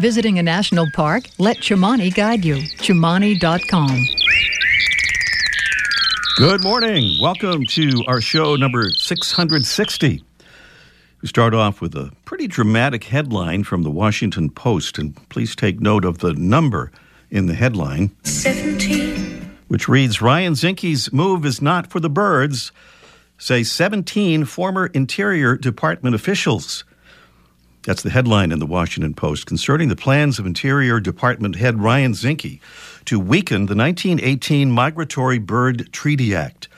Visiting a national park, let Chimani guide you. Chimani.com. Good morning. Welcome to our show number 660. We start off with a pretty dramatic headline from the Washington Post, and please take note of the number in the headline 17. Which reads Ryan Zinke's move is not for the birds, say 17 former Interior Department officials. That's the headline in the Washington Post concerning the plans of Interior Department head Ryan Zinke to weaken the 1918 Migratory Bird Treaty Act,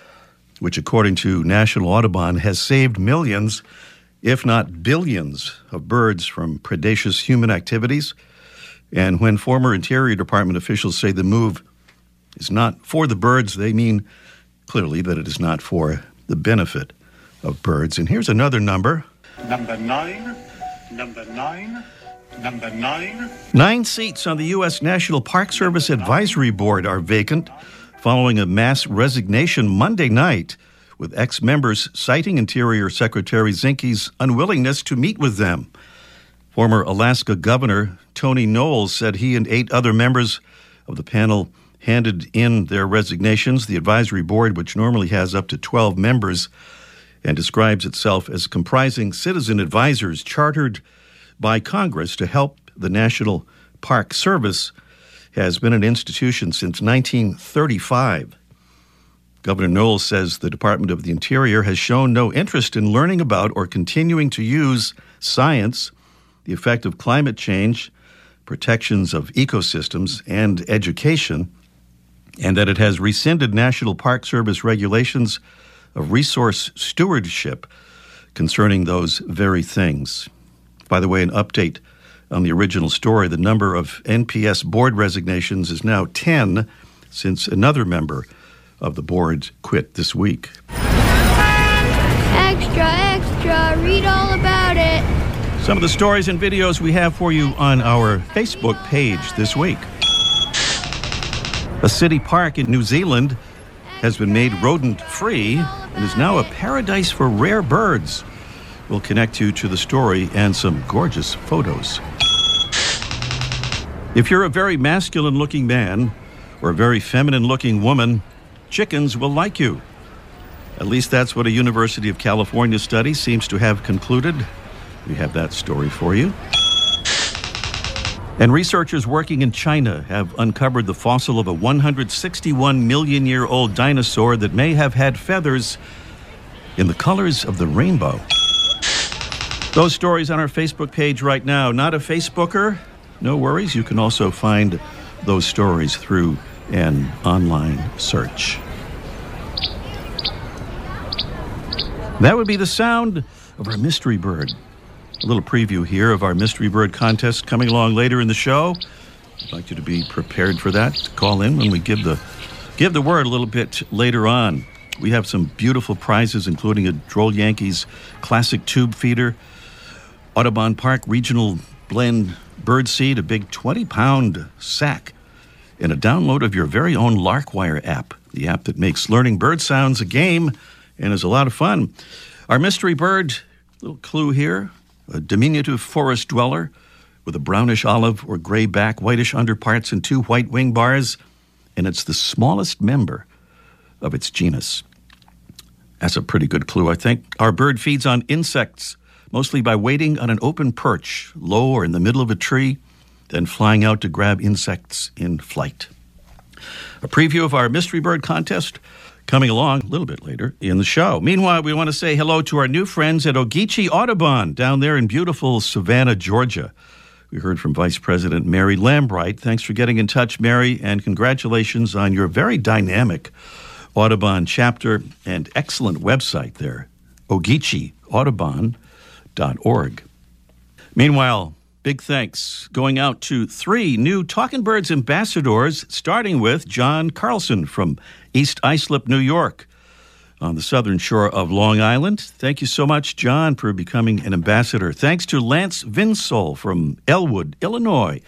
which, according to National Audubon, has saved millions, if not billions, of birds from predaceous human activities. And when former Interior Department officials say the move is not for the birds, they mean clearly that it is not for the benefit of birds. And here's another number. Number nine. Number nine. Number nine. Nine seats on the U.S. National Park Service Advisory Board are vacant following a mass resignation Monday night, with ex members citing Interior Secretary Zinke's unwillingness to meet with them. Former Alaska Governor Tony Knowles said he and eight other members of the panel handed in their resignations. The advisory board, which normally has up to 12 members, and describes itself as comprising citizen advisors chartered by Congress to help the National Park Service, has been an institution since 1935. Governor Knowles says the Department of the Interior has shown no interest in learning about or continuing to use science, the effect of climate change, protections of ecosystems, and education, and that it has rescinded National Park Service regulations of resource stewardship concerning those very things. By the way, an update on the original story the number of NPS board resignations is now 10 since another member of the board quit this week. Extra, extra, read all about it. Some of the stories and videos we have for you on our Facebook page this week. A city park in New Zealand has been made rodent free and is now a paradise for rare birds. We'll connect you to the story and some gorgeous photos. If you're a very masculine looking man or a very feminine looking woman, chickens will like you. At least that's what a University of California study seems to have concluded. We have that story for you. And researchers working in China have uncovered the fossil of a 161 million year old dinosaur that may have had feathers in the colors of the rainbow. Those stories on our Facebook page right now. Not a Facebooker? No worries. You can also find those stories through an online search. That would be the sound of our mystery bird. A little preview here of our mystery bird contest coming along later in the show. I'd like you to be prepared for that. To call in when we give the give the word a little bit later on. We have some beautiful prizes, including a Droll Yankees classic tube feeder, Audubon Park Regional Blend bird seed, a big 20 pound sack, and a download of your very own Larkwire app, the app that makes learning bird sounds a game and is a lot of fun. Our mystery bird, little clue here a diminutive forest dweller with a brownish olive or gray back, whitish underparts, and two white wing bars, and it's the smallest member of its genus. That's a pretty good clue, I think. Our bird feeds on insects, mostly by waiting on an open perch, low or in the middle of a tree, then flying out to grab insects in flight. A preview of our mystery bird contest coming along a little bit later in the show. Meanwhile, we want to say hello to our new friends at Ogeechee Audubon down there in beautiful Savannah, Georgia. We heard from Vice President Mary Lambright. Thanks for getting in touch, Mary, and congratulations on your very dynamic Audubon chapter and excellent website there, ogeecheeaudubon.org. Meanwhile, big thanks going out to three new Talking Birds ambassadors, starting with John Carlson from East Islip, New York, on the southern shore of Long Island. Thank you so much, John, for becoming an ambassador. Thanks to Lance Vinsol from Elwood, Illinois,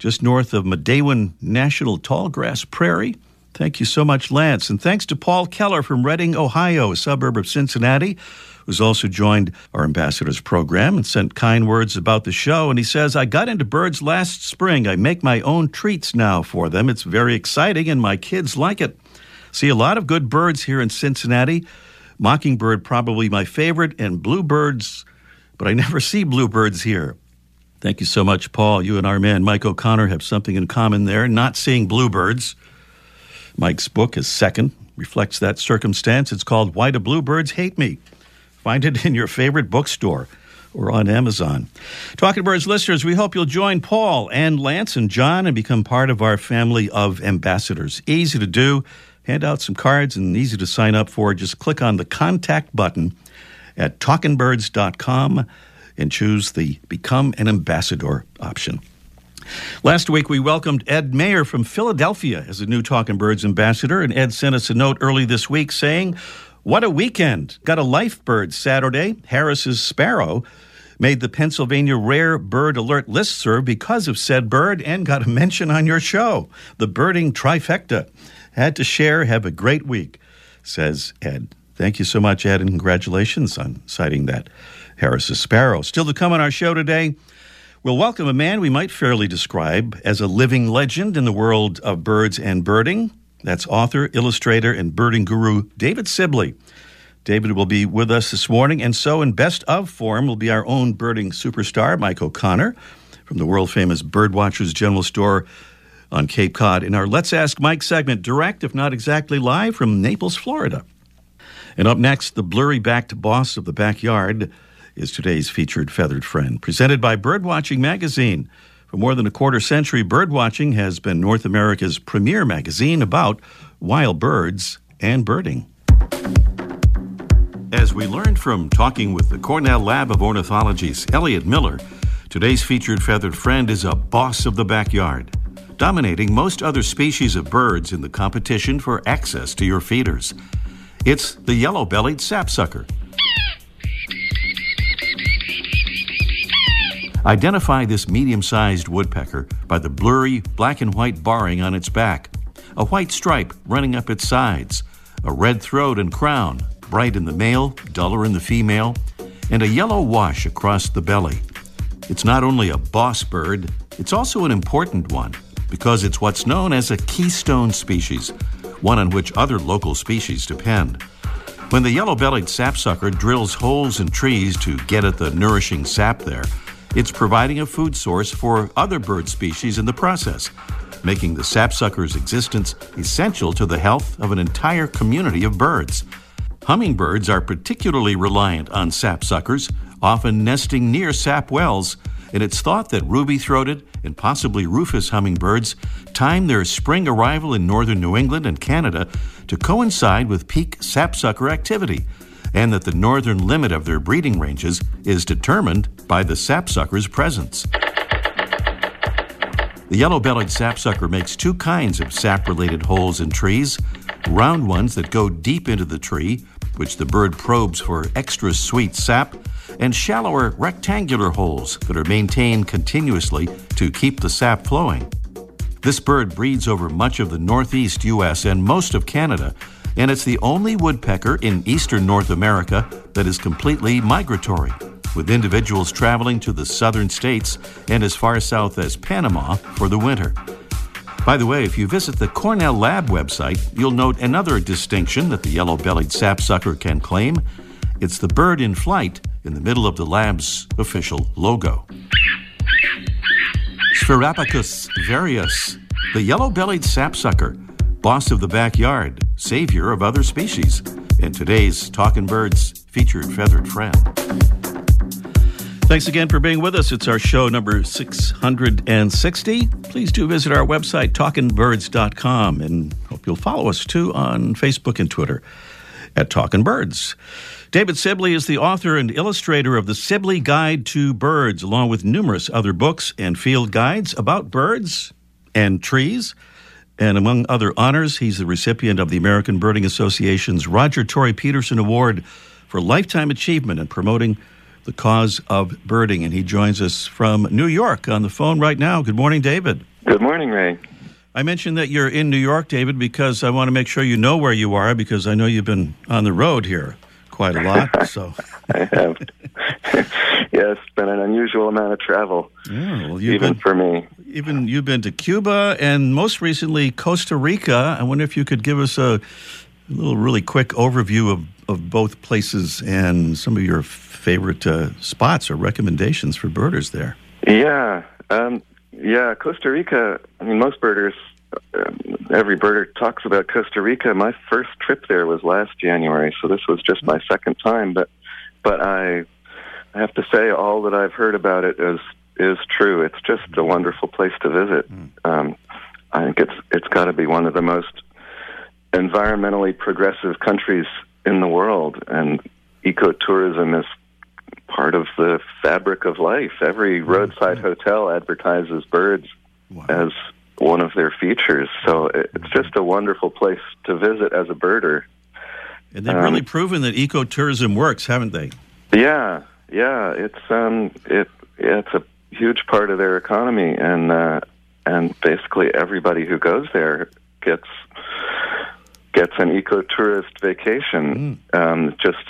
just north of Midewin National Tallgrass Prairie. Thank you so much, Lance. And thanks to Paul Keller from Reading, Ohio, a suburb of Cincinnati who's also joined our ambassadors program and sent kind words about the show. And he says, I got into birds last spring. I make my own treats now for them. It's very exciting, and my kids like it. See a lot of good birds here in Cincinnati. Mockingbird, probably my favorite, and bluebirds, but I never see bluebirds here. Thank you so much, Paul. You and our man, Mike O'Connor, have something in common there, not seeing bluebirds. Mike's book is second, reflects that circumstance. It's called Why Do Bluebirds Hate Me? Find it in your favorite bookstore or on Amazon. Talking Birds listeners, we hope you'll join Paul and Lance and John and become part of our family of ambassadors. Easy to do. Hand out some cards and easy to sign up for. Just click on the contact button at talkingbirds.com and choose the Become an Ambassador option. Last week, we welcomed Ed Mayer from Philadelphia as a new Talking Birds ambassador, and Ed sent us a note early this week saying, what a weekend! Got a life bird Saturday. Harris's sparrow made the Pennsylvania Rare Bird Alert listserv because of said bird and got a mention on your show. The birding trifecta. Had to share. Have a great week, says Ed. Thank you so much, Ed, and congratulations on sighting that Harris's sparrow. Still to come on our show today, we'll welcome a man we might fairly describe as a living legend in the world of birds and birding. That's author, illustrator, and birding guru David Sibley. David will be with us this morning, and so in best of form will be our own birding superstar, Mike O'Connor, from the world famous Birdwatchers General Store on Cape Cod, in our Let's Ask Mike segment, direct, if not exactly live, from Naples, Florida. And up next, the blurry backed boss of the backyard is today's featured feathered friend, presented by Birdwatching Magazine. For more than a quarter century, Birdwatching has been North America's premier magazine about wild birds and birding. As we learned from talking with the Cornell Lab of Ornithology's Elliot Miller, today's featured feathered friend is a boss of the backyard, dominating most other species of birds in the competition for access to your feeders. It's the yellow bellied sapsucker. Identify this medium sized woodpecker by the blurry black and white barring on its back, a white stripe running up its sides, a red throat and crown, bright in the male, duller in the female, and a yellow wash across the belly. It's not only a boss bird, it's also an important one because it's what's known as a keystone species, one on which other local species depend. When the yellow bellied sapsucker drills holes in trees to get at the nourishing sap there, it's providing a food source for other bird species in the process, making the sapsucker's existence essential to the health of an entire community of birds. Hummingbirds are particularly reliant on sapsuckers, often nesting near sap wells, and it's thought that ruby throated and possibly rufous hummingbirds time their spring arrival in northern New England and Canada to coincide with peak sapsucker activity and that the northern limit of their breeding ranges is determined by the sapsucker's presence. The yellow bellied sapsucker makes two kinds of sap related holes in trees round ones that go deep into the tree, which the bird probes for extra sweet sap, and shallower rectangular holes that are maintained continuously to keep the sap flowing. This bird breeds over much of the northeast U.S. and most of Canada and it's the only woodpecker in eastern North America that is completely migratory, with individuals traveling to the southern states and as far south as Panama for the winter. By the way, if you visit the Cornell Lab website, you'll note another distinction that the yellow bellied sapsucker can claim. It's the bird in flight in the middle of the lab's official logo. Sphyrapicus varius, the yellow bellied sapsucker, boss of the backyard, savior of other species, and today's Talking Birds featured feathered friend. Thanks again for being with us. It's our show number 660. Please do visit our website, talkingbirds.com, and hope you'll follow us too on Facebook and Twitter at Talkin' Birds. David Sibley is the author and illustrator of the Sibley Guide to Birds, along with numerous other books and field guides about birds and trees. And among other honors, he's the recipient of the American Birding Association's Roger Tory Peterson Award for Lifetime Achievement in promoting the cause of birding. And he joins us from New York on the phone right now. Good morning, David. Good morning, Ray. I mentioned that you're in New York, David, because I want to make sure you know where you are because I know you've been on the road here quite a lot. So I have. yes, been an unusual amount of travel, yeah, well, even been, for me. Even you've been to Cuba and most recently Costa Rica. I wonder if you could give us a, a little really quick overview of, of both places and some of your favorite uh, spots or recommendations for birders there. Yeah, um, yeah, Costa Rica. I mean, most birders every birder talks about Costa Rica. My first trip there was last January, so this was just my second time. But but I I have to say, all that I've heard about it is is true. It's just a wonderful place to visit. Um, I think it's it's got to be one of the most environmentally progressive countries in the world, and ecotourism is part of the fabric of life. Every roadside hotel advertises birds Wow. as one of their features. So it's just a wonderful place to visit as a birder. And they've Um, really proven that ecotourism works, haven't they? Yeah, yeah, it's um, it it's a huge part of their economy, and uh, and basically everybody who goes there gets gets an ecotourist vacation. Um, just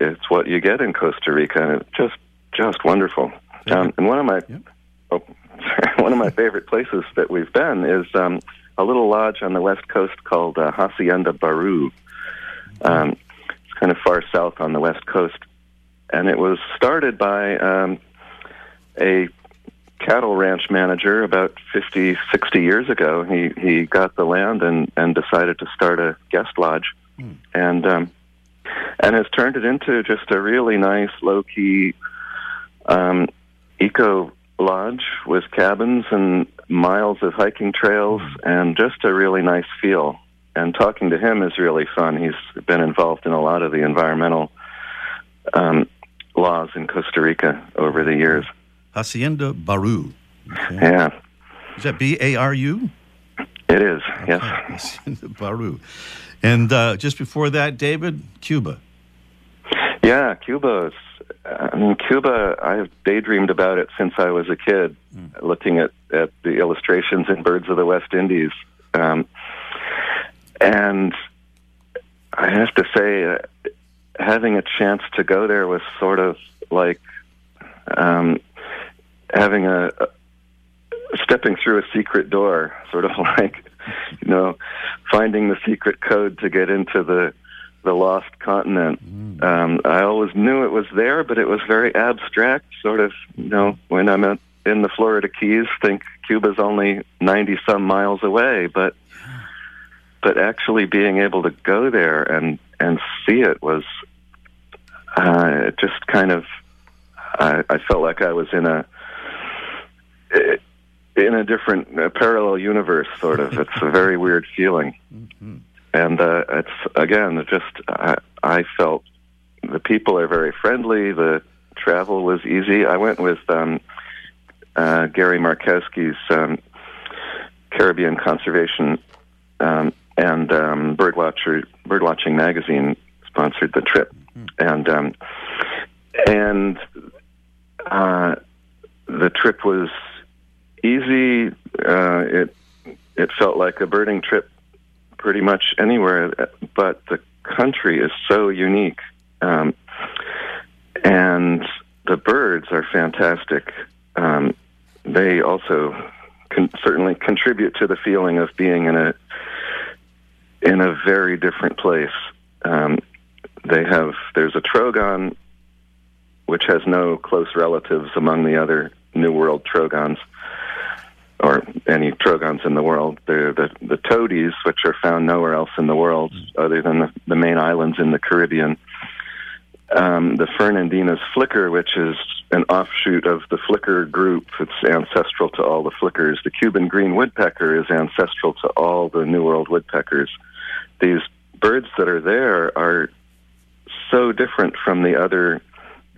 it's what you get in Costa Rica, and it's just just wonderful. Um, and one of my Yep. oh, one of my favorite places that we've been is um, a little lodge on the west coast called uh, Hacienda Baru. Um, it's kind of far south on the west coast, and it was started by um, a cattle ranch manager about 50, 60 years ago. He he got the land and and decided to start a guest lodge, and um, and has turned it into just a really nice, low key um, eco lodge with cabins and miles of hiking trails and just a really nice feel. And talking to him is really fun. He's been involved in a lot of the environmental um, laws in Costa Rica over the years. Hacienda Baru. Okay. Yeah, Is that B A R U? it is. Yes. Hacienda Baru. And uh, just before that, David, Cuba. Yeah, Cuba. Is, I mean, Cuba. I've daydreamed about it since I was a kid, looking at at the illustrations in Birds of the West Indies, um, and I have to say, uh, having a chance to go there was sort of like um, having a, a stepping through a secret door, sort of like you know, finding the secret code to get into the the lost continent. Um, I always knew it was there, but it was very abstract. Sort of, you know, when I'm at, in the Florida Keys, think Cuba's only ninety some miles away, but but actually being able to go there and and see it was uh, just kind of I, I felt like I was in a in a different a parallel universe, sort of. It's a very weird feeling, and uh, it's again just I, I felt the people are very friendly. The travel was easy. I went with um, uh, Gary Markowski's um, Caribbean Conservation um, and um, Birdwatcher Birdwatching magazine sponsored the trip, and um, and uh, the trip was easy. Uh, it it felt like a birding trip pretty much anywhere, but the country is so unique, um, and the birds are fantastic. Um, they also can certainly contribute to the feeling of being in a in a very different place. Um, they have there's a trogon which has no close relatives among the other New World trogons any trogons in the world. They're the, the todies, which are found nowhere else in the world other than the, the main islands in the Caribbean. Um, the Fernandina's flicker, which is an offshoot of the flicker group. It's ancestral to all the flickers. The Cuban green woodpecker is ancestral to all the New World woodpeckers. These birds that are there are so different from the other,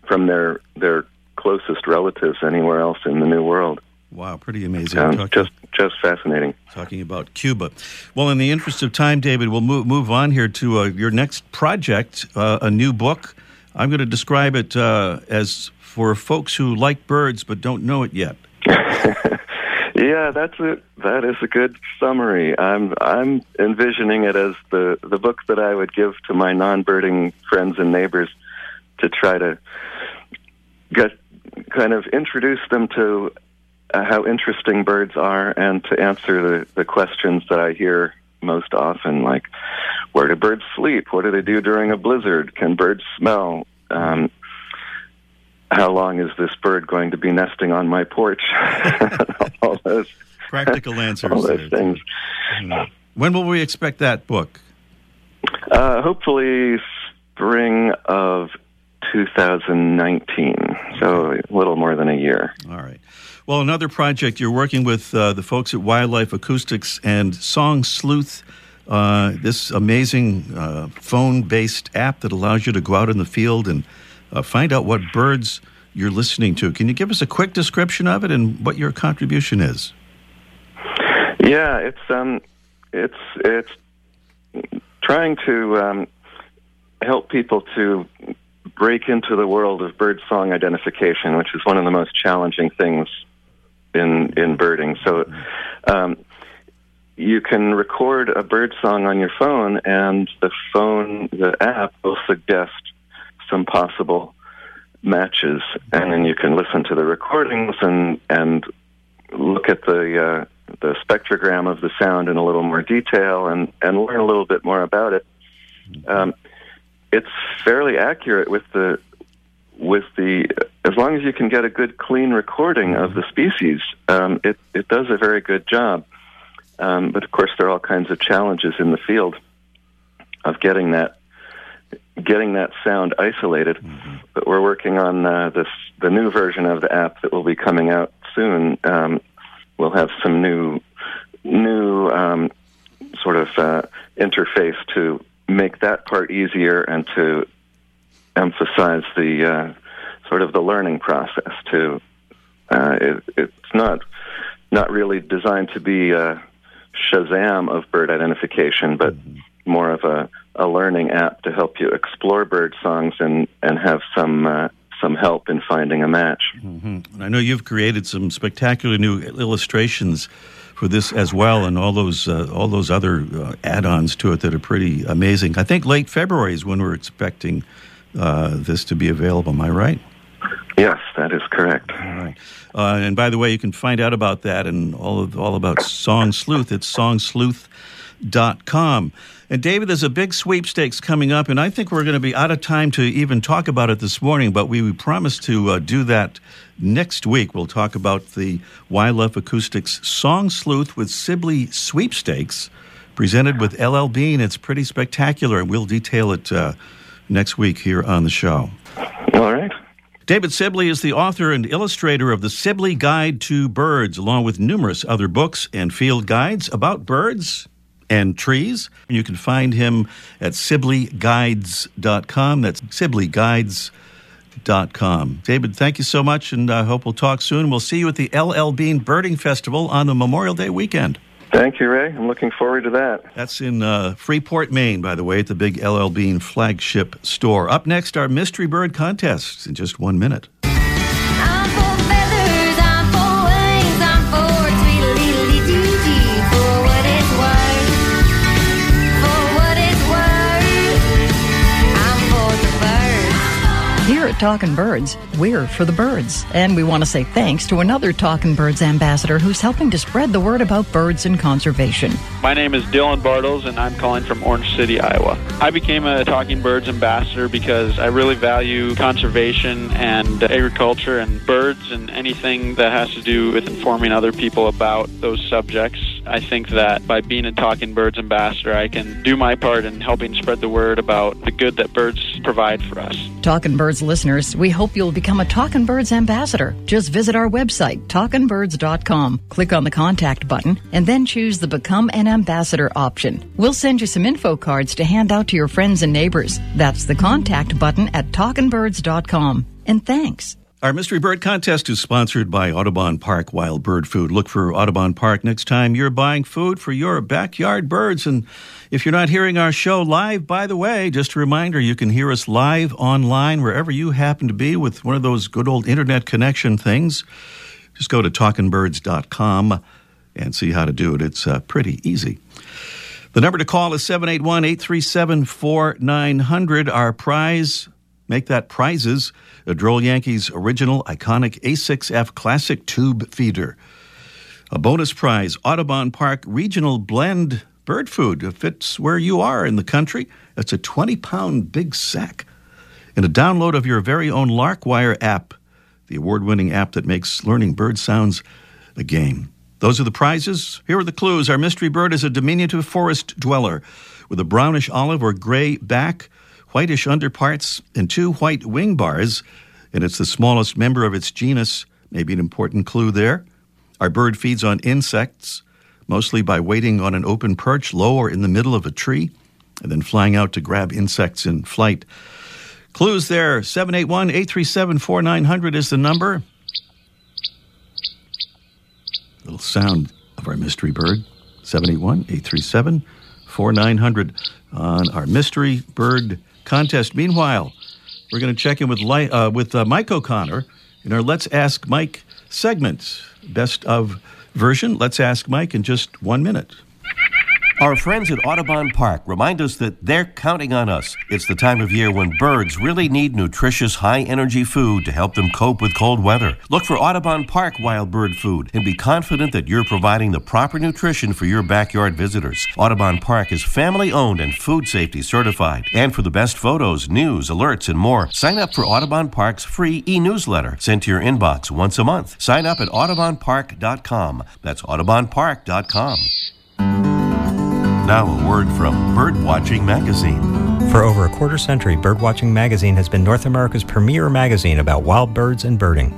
from their their closest relatives anywhere else in the New World. Wow, pretty amazing. Um, just just fascinating. talking about Cuba. Well, in the interest of time, David, we'll move, move on here to uh, your next project, uh, a new book. I'm going to describe it uh, as for folks who like birds but don't know it yet. Yeah, that's it. That is a good summary. I'm I'm envisioning it as the the book that I would give to my non-birding friends and neighbors to try to get kind of introduce them to uh, how interesting birds are and to answer the the questions that I hear most often, like where do birds sleep? What do they do during a blizzard? Can birds smell? Um, how long is this bird going to be nesting on my porch? all those, Practical answers. all those things. When will we expect that book? Uh, hopefully, spring of 2019. So a little more than a year. All right. Well, another project you're working with uh, the folks at Wildlife Acoustics and Song Sleuth. Uh, this amazing uh, phone-based app that allows you to go out in the field and uh, find out what birds you're listening to. Can you give us a quick description of it and what your contribution is? Yeah, it's um, it's it's trying to um, help people to break into the world of bird song identification, which is one of the most challenging things in in birding. So. Um, you can record a bird song on your phone, and the phone, the app, will suggest some possible matches, and then you can listen to the recordings and and look at the uh, the spectrogram of the sound in a little more detail and and learn a little bit more about it. Um, it's fairly accurate with the with the as long as you can get a good clean recording of the species, um, it it does a very good job. Um, but of course, there are all kinds of challenges in the field of getting that getting that sound isolated. But we're working on uh, this the new version of the app that will be coming out soon. Um, we'll have some new new um, sort of uh, interface to make that part easier and to emphasize the uh, sort of the learning process. To uh, it, it's not not really designed to be a Shazam of bird identification, but more of a, a learning app to help you explore bird songs and and have some uh, some help in finding a match. And I know you've created some spectacular new illustrations for this as well, and all those uh, all those other uh, add-ons to it that are pretty amazing. I think late February is when we're expecting uh, this to be available. Am I right? Yes, that is correct. All right. Uh, and by the way, you can find out about that and all of, all about Song Sleuth. It's songsleuth.com. And David, there's a big sweepstakes coming up, and I think we're going to be out of time to even talk about it this morning, but we, we promised to uh, do that next week. We'll talk about the Wildlife Acoustics Song Sleuth with Sibley sweepstakes presented with LL Bean. It's pretty spectacular, and we'll detail it uh, next week here on the show. All right. David Sibley is the author and illustrator of the Sibley Guide to Birds, along with numerous other books and field guides about birds and trees. You can find him at sibleyguides.com. That's sibleyguides.com. David, thank you so much, and I hope we'll talk soon. We'll see you at the LL Bean Birding Festival on the Memorial Day weekend. Thank you, Ray. I'm looking forward to that. That's in uh, Freeport, Maine, by the way, at the big LL Bean flagship store. Up next, our mystery bird contest in just one minute. At Talkin' Birds, we're for the birds. And we want to say thanks to another Talkin' Birds ambassador who's helping to spread the word about birds and conservation. My name is Dylan Bartles, and I'm calling from Orange City, Iowa. I became a Talking Birds ambassador because I really value conservation and agriculture and birds and anything that has to do with informing other people about those subjects. I think that by being a Talking Birds ambassador, I can do my part in helping spread the word about the good that birds provide for us. Talkin' Birds listeners, we hope you'll become a Talkin' Birds ambassador. Just visit our website, talkinbirds.com, click on the contact button, and then choose the Become an Ambassador option. We'll send you some info cards to hand out to your friends and neighbors. That's the contact button at talkinbirds.com. And thanks. Our Mystery Bird Contest is sponsored by Audubon Park Wild Bird Food. Look for Audubon Park next time you're buying food for your backyard birds. And if you're not hearing our show live, by the way, just a reminder you can hear us live online wherever you happen to be with one of those good old internet connection things. Just go to talkingbirds.com and see how to do it. It's uh, pretty easy. The number to call is 781 837 4900. Our prize, make that prizes, a Droll Yankees original iconic A6F classic tube feeder. A bonus prize, Audubon Park Regional Blend Bird Food. It fits where you are in the country. It's a 20 pound big sack. And a download of your very own Larkwire app, the award winning app that makes learning bird sounds a game. Those are the prizes. Here are the clues. Our mystery bird is a diminutive forest dweller with a brownish olive or gray back, whitish underparts, and two white wing bars, and it's the smallest member of its genus. Maybe an important clue there. Our bird feeds on insects, mostly by waiting on an open perch low or in the middle of a tree, and then flying out to grab insects in flight. Clues there 781 837 4900 is the number. Little sound of our mystery bird 781 837 4900 on our mystery bird contest. Meanwhile, we're going to check in with, uh, with uh, Mike O'Connor in our Let's Ask Mike segment. Best of version. Let's Ask Mike in just one minute. Our friends at Audubon Park remind us that they're counting on us. It's the time of year when birds really need nutritious, high energy food to help them cope with cold weather. Look for Audubon Park wild bird food and be confident that you're providing the proper nutrition for your backyard visitors. Audubon Park is family owned and food safety certified. And for the best photos, news, alerts, and more, sign up for Audubon Park's free e newsletter sent to your inbox once a month. Sign up at audubonpark.com. That's audubonpark.com. Now, a word from Birdwatching Magazine. For over a quarter century, Birdwatching Magazine has been North America's premier magazine about wild birds and birding.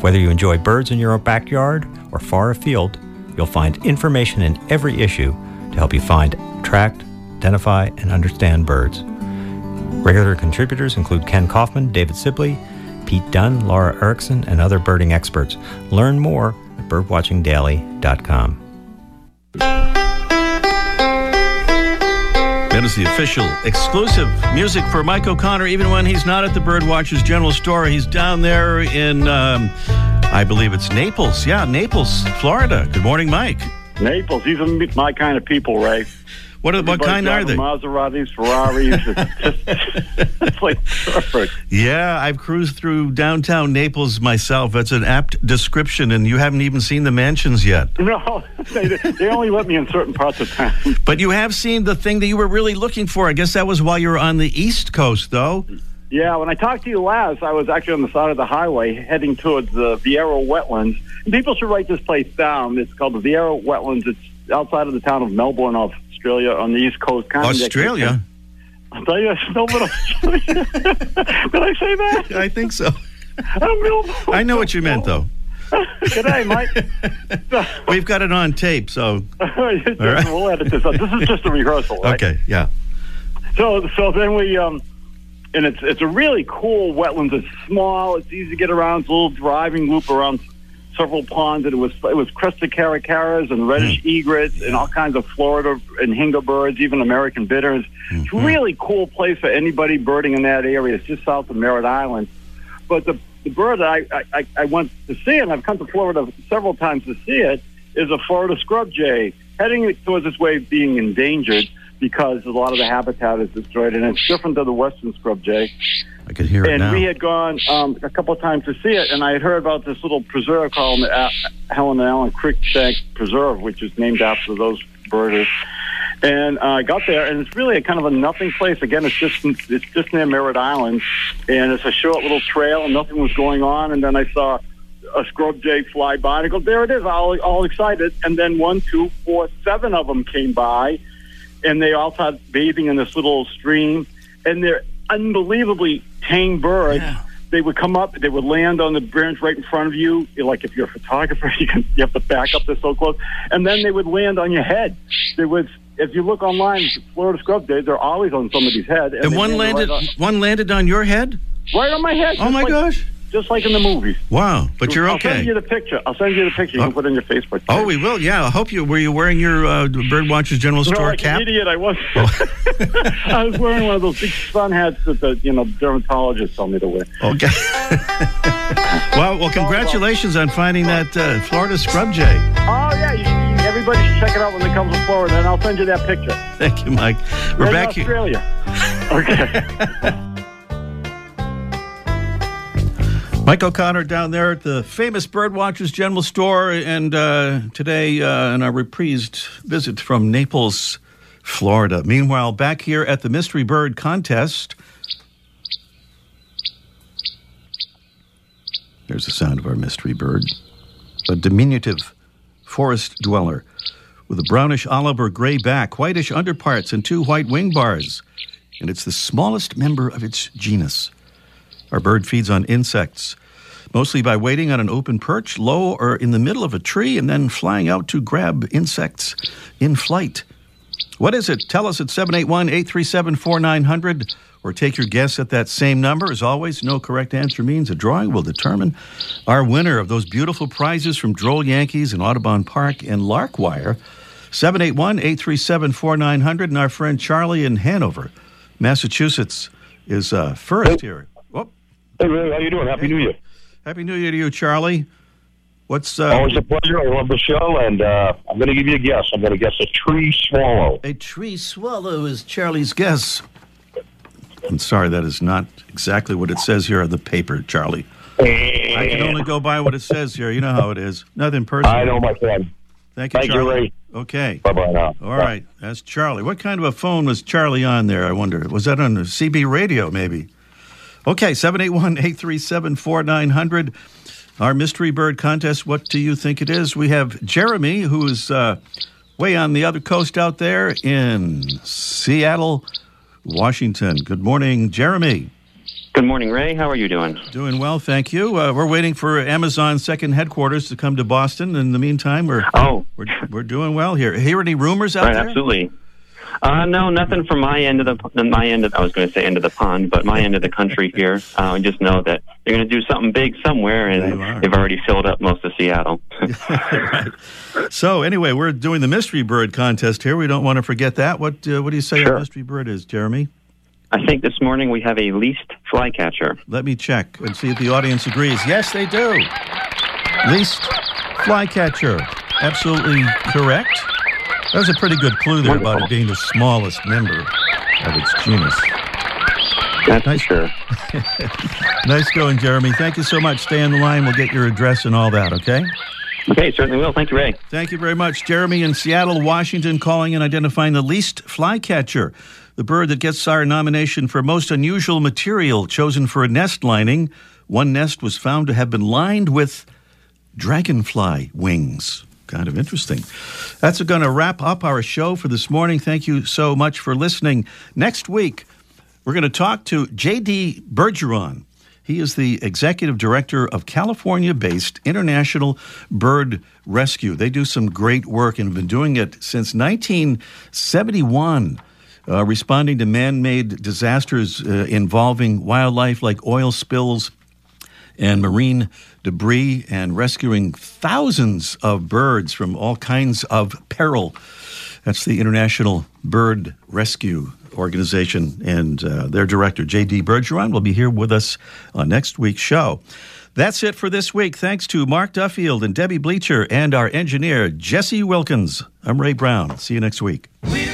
Whether you enjoy birds in your own backyard or far afield, you'll find information in every issue to help you find, track, identify, and understand birds. Regular contributors include Kenn Kaufman, David Sibley, Pete Dunne, Laura Erickson, and other birding experts. Learn more at birdwatchingdaily.com. That is the official exclusive music for Mike O'Connor, even when he's not at the Birdwatchers General Store. He's down there in, um, I believe it's Naples. Yeah, Naples, Florida. Good morning, Mike. Naples. Are my kind of people, Ray. What, what kind are they? Maseratis, Ferraris. It's, just, it's like perfect. Yeah, I've cruised through downtown Naples myself. That's an apt description, and you haven't even seen the mansions yet. No, they, they only let me in certain parts of town. But you have seen the thing that you were really looking for. I guess that was while you were on the East Coast, though. Yeah, when I talked to you last, I was actually on the side of the highway heading towards the Viera Wetlands. People should write this place down. It's called the Viera Wetlands. It's outside of the town of Melbourne, Australia, on the East Coast. Kind of Australia? I'll tell you, I still been Australia. Did I say that? I think so. I don't know. I know what you meant, though. G'day, Mike. We've got it on tape, so. right. We'll edit this up. This is just a rehearsal, right? Okay, yeah. So, so then we, um, and it's it's a really cool wetlands. It's small. It's easy to get around. It's a little driving loop around several ponds, and it was it was crested caracaras and reddish Hmm. egrets and all kinds of Florida anhinga birds, even American bitterns. It's Hmm. a really cool place for anybody birding in that area. It's just south of Merritt Island. But the the bird that I, I, I- I went to see, and I've come to Florida several times to see it, is a Florida scrub jay, heading towards its way of being endangered because a lot of the habitat is destroyed, and it's different than the western scrub jay. I could hear it And now. we had gone um, a couple of times to see it, and I had heard about this little preserve called the A- Helen and Allan Cruickshank Preserve, which is named after those birders. And uh, I got there, and it's really a kind of a nothing place. Again, it's just it's just near Merritt Island, and it's a short little trail, and nothing was going on. And then I saw a scrub jay fly by. And I go, there it is, all, all excited. And then one, two, four, seven of them came by, and they all started bathing in this little stream. And they're unbelievably tame birds. They would come up, they would land on the branch right in front of you. Like if you're a photographer, you can you have to back up. They're so close, and then they would land on your head. There was, if you look online, Florida scrub jays, they're always on somebody's head. And they one landed landed, right on, one landed on your head. right on my head. Oh my like- gosh! Just like in the movies. Wow, but you're okay. I'll send you the picture. I'll send you the picture. You can put it on your Facebook. Oh, we will. Yeah, I hope you were you wearing your uh, Birdwatchers General No, Store like cap. an idiot, I was. I was wearing one of those big sun hats that the you know dermatologist told me to wear. Okay. well, well, congratulations on finding that uh, Florida scrub jay. Oh yeah, you, you, everybody should check it out when it comes to Florida, and I'll send you that picture. Thank you, Mike. We're in back here. Australia. Okay. Mike O'Connor down there at the famous Birdwatchers General Store, and uh, today uh, in our reprised visit from Naples, Florida. Meanwhile, back here at the Mystery Bird Contest, there's the sound of our mystery bird, a diminutive forest dweller with a brownish olive or gray back, whitish underparts, and two white wing bars, and it's the smallest member of its genus. Our bird feeds on insects, mostly by waiting on an open perch, low or in the middle of a tree, and then flying out to grab insects in flight. What is it? Tell us at 781 837 4900 or take your guess at that same number. As always, no correct answer means a drawing will determine our winner of those beautiful prizes from Droll Yankees and Audubon Park and Larkwire. 781 837 4900. And our friend Charlie in Hanover, Massachusetts, is uh, first here. Hey, Ray, how are you doing? Happy New Year. Happy New Year to you, Charlie. What's uh, Always a pleasure. I love the show, and uh, I'm going to give you a guess. I'm going to guess a tree swallow. a tree swallow is Charlie's guess? I'm sorry, that is not exactly what it says here on the paper, Charlie. I can only go by what it says here. You know how it is. Nothing personal. I know, my friend. Thank you, Thank you, Charlie. Ray. Okay. Bye bye now. All right. That's Charlie. What kind of a phone was Charlie on there, I wonder? Was that on CB radio, maybe? Okay, 781 837 4900. Our Mystery Bird contest. What do you think it is? We have Jeremy, who is uh, way on the other coast out there in Seattle, Washington. Good morning, Jeremy. Good morning, Ray. How are you doing? Doing well, thank you. Uh, we're waiting for Amazon's second headquarters to come to Boston. In the meantime, we're Oh, we're, we're doing well here. Hear any rumors out right, there? absolutely. Uh, no, nothing from my end of the my end. Of, I was going to say end of the pond, but my end of the country here. Uh, I just know that they're going to do something big somewhere, and they've already filled up most of Seattle. So anyway, we're doing the mystery bird contest here. We don't want to forget that. What uh, what do you say our mystery bird is, Jeremy? I think this morning we have a least flycatcher. Let me check and see if the audience agrees. Yes, they do. Least flycatcher. Absolutely correct. That was a pretty good clue there about it being the smallest member of its genus. That's nice. sure. nice going, Jeremy. Thank you so much. Stay on the line. We'll get your address and all that, okay? Okay, certainly will. Thank you, Ray. Thank you very much. Jeremy in Seattle, Washington, calling and identifying the least flycatcher, the bird that gets our nomination for most unusual material chosen for a nest lining. One nest was found to have been lined with dragonfly wings. Kind of interesting. That's going to wrap up our show for this morning. Thank you so much for listening. Next week, we're going to talk to J.D. Bergeron. He is the executive director of California based International Bird Rescue. They do some great work and have been doing it since 1971, uh, responding to man made disasters uh, involving wildlife like oil spills and marine debris and rescuing thousands of birds from all kinds of peril. That's the International Bird Rescue Organization, and uh, their director, J.D. Bergeron, will be here with us on next week's show. That's it for this week. Thanks to Mark Duffield and Debbie Bleacher and our engineer, Jesse Wilkins. I'm Ray Brown. See you next week. The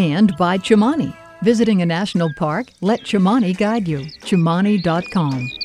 And by Chimani. Visiting a national park? Let Chimani guide you. Chimani.com.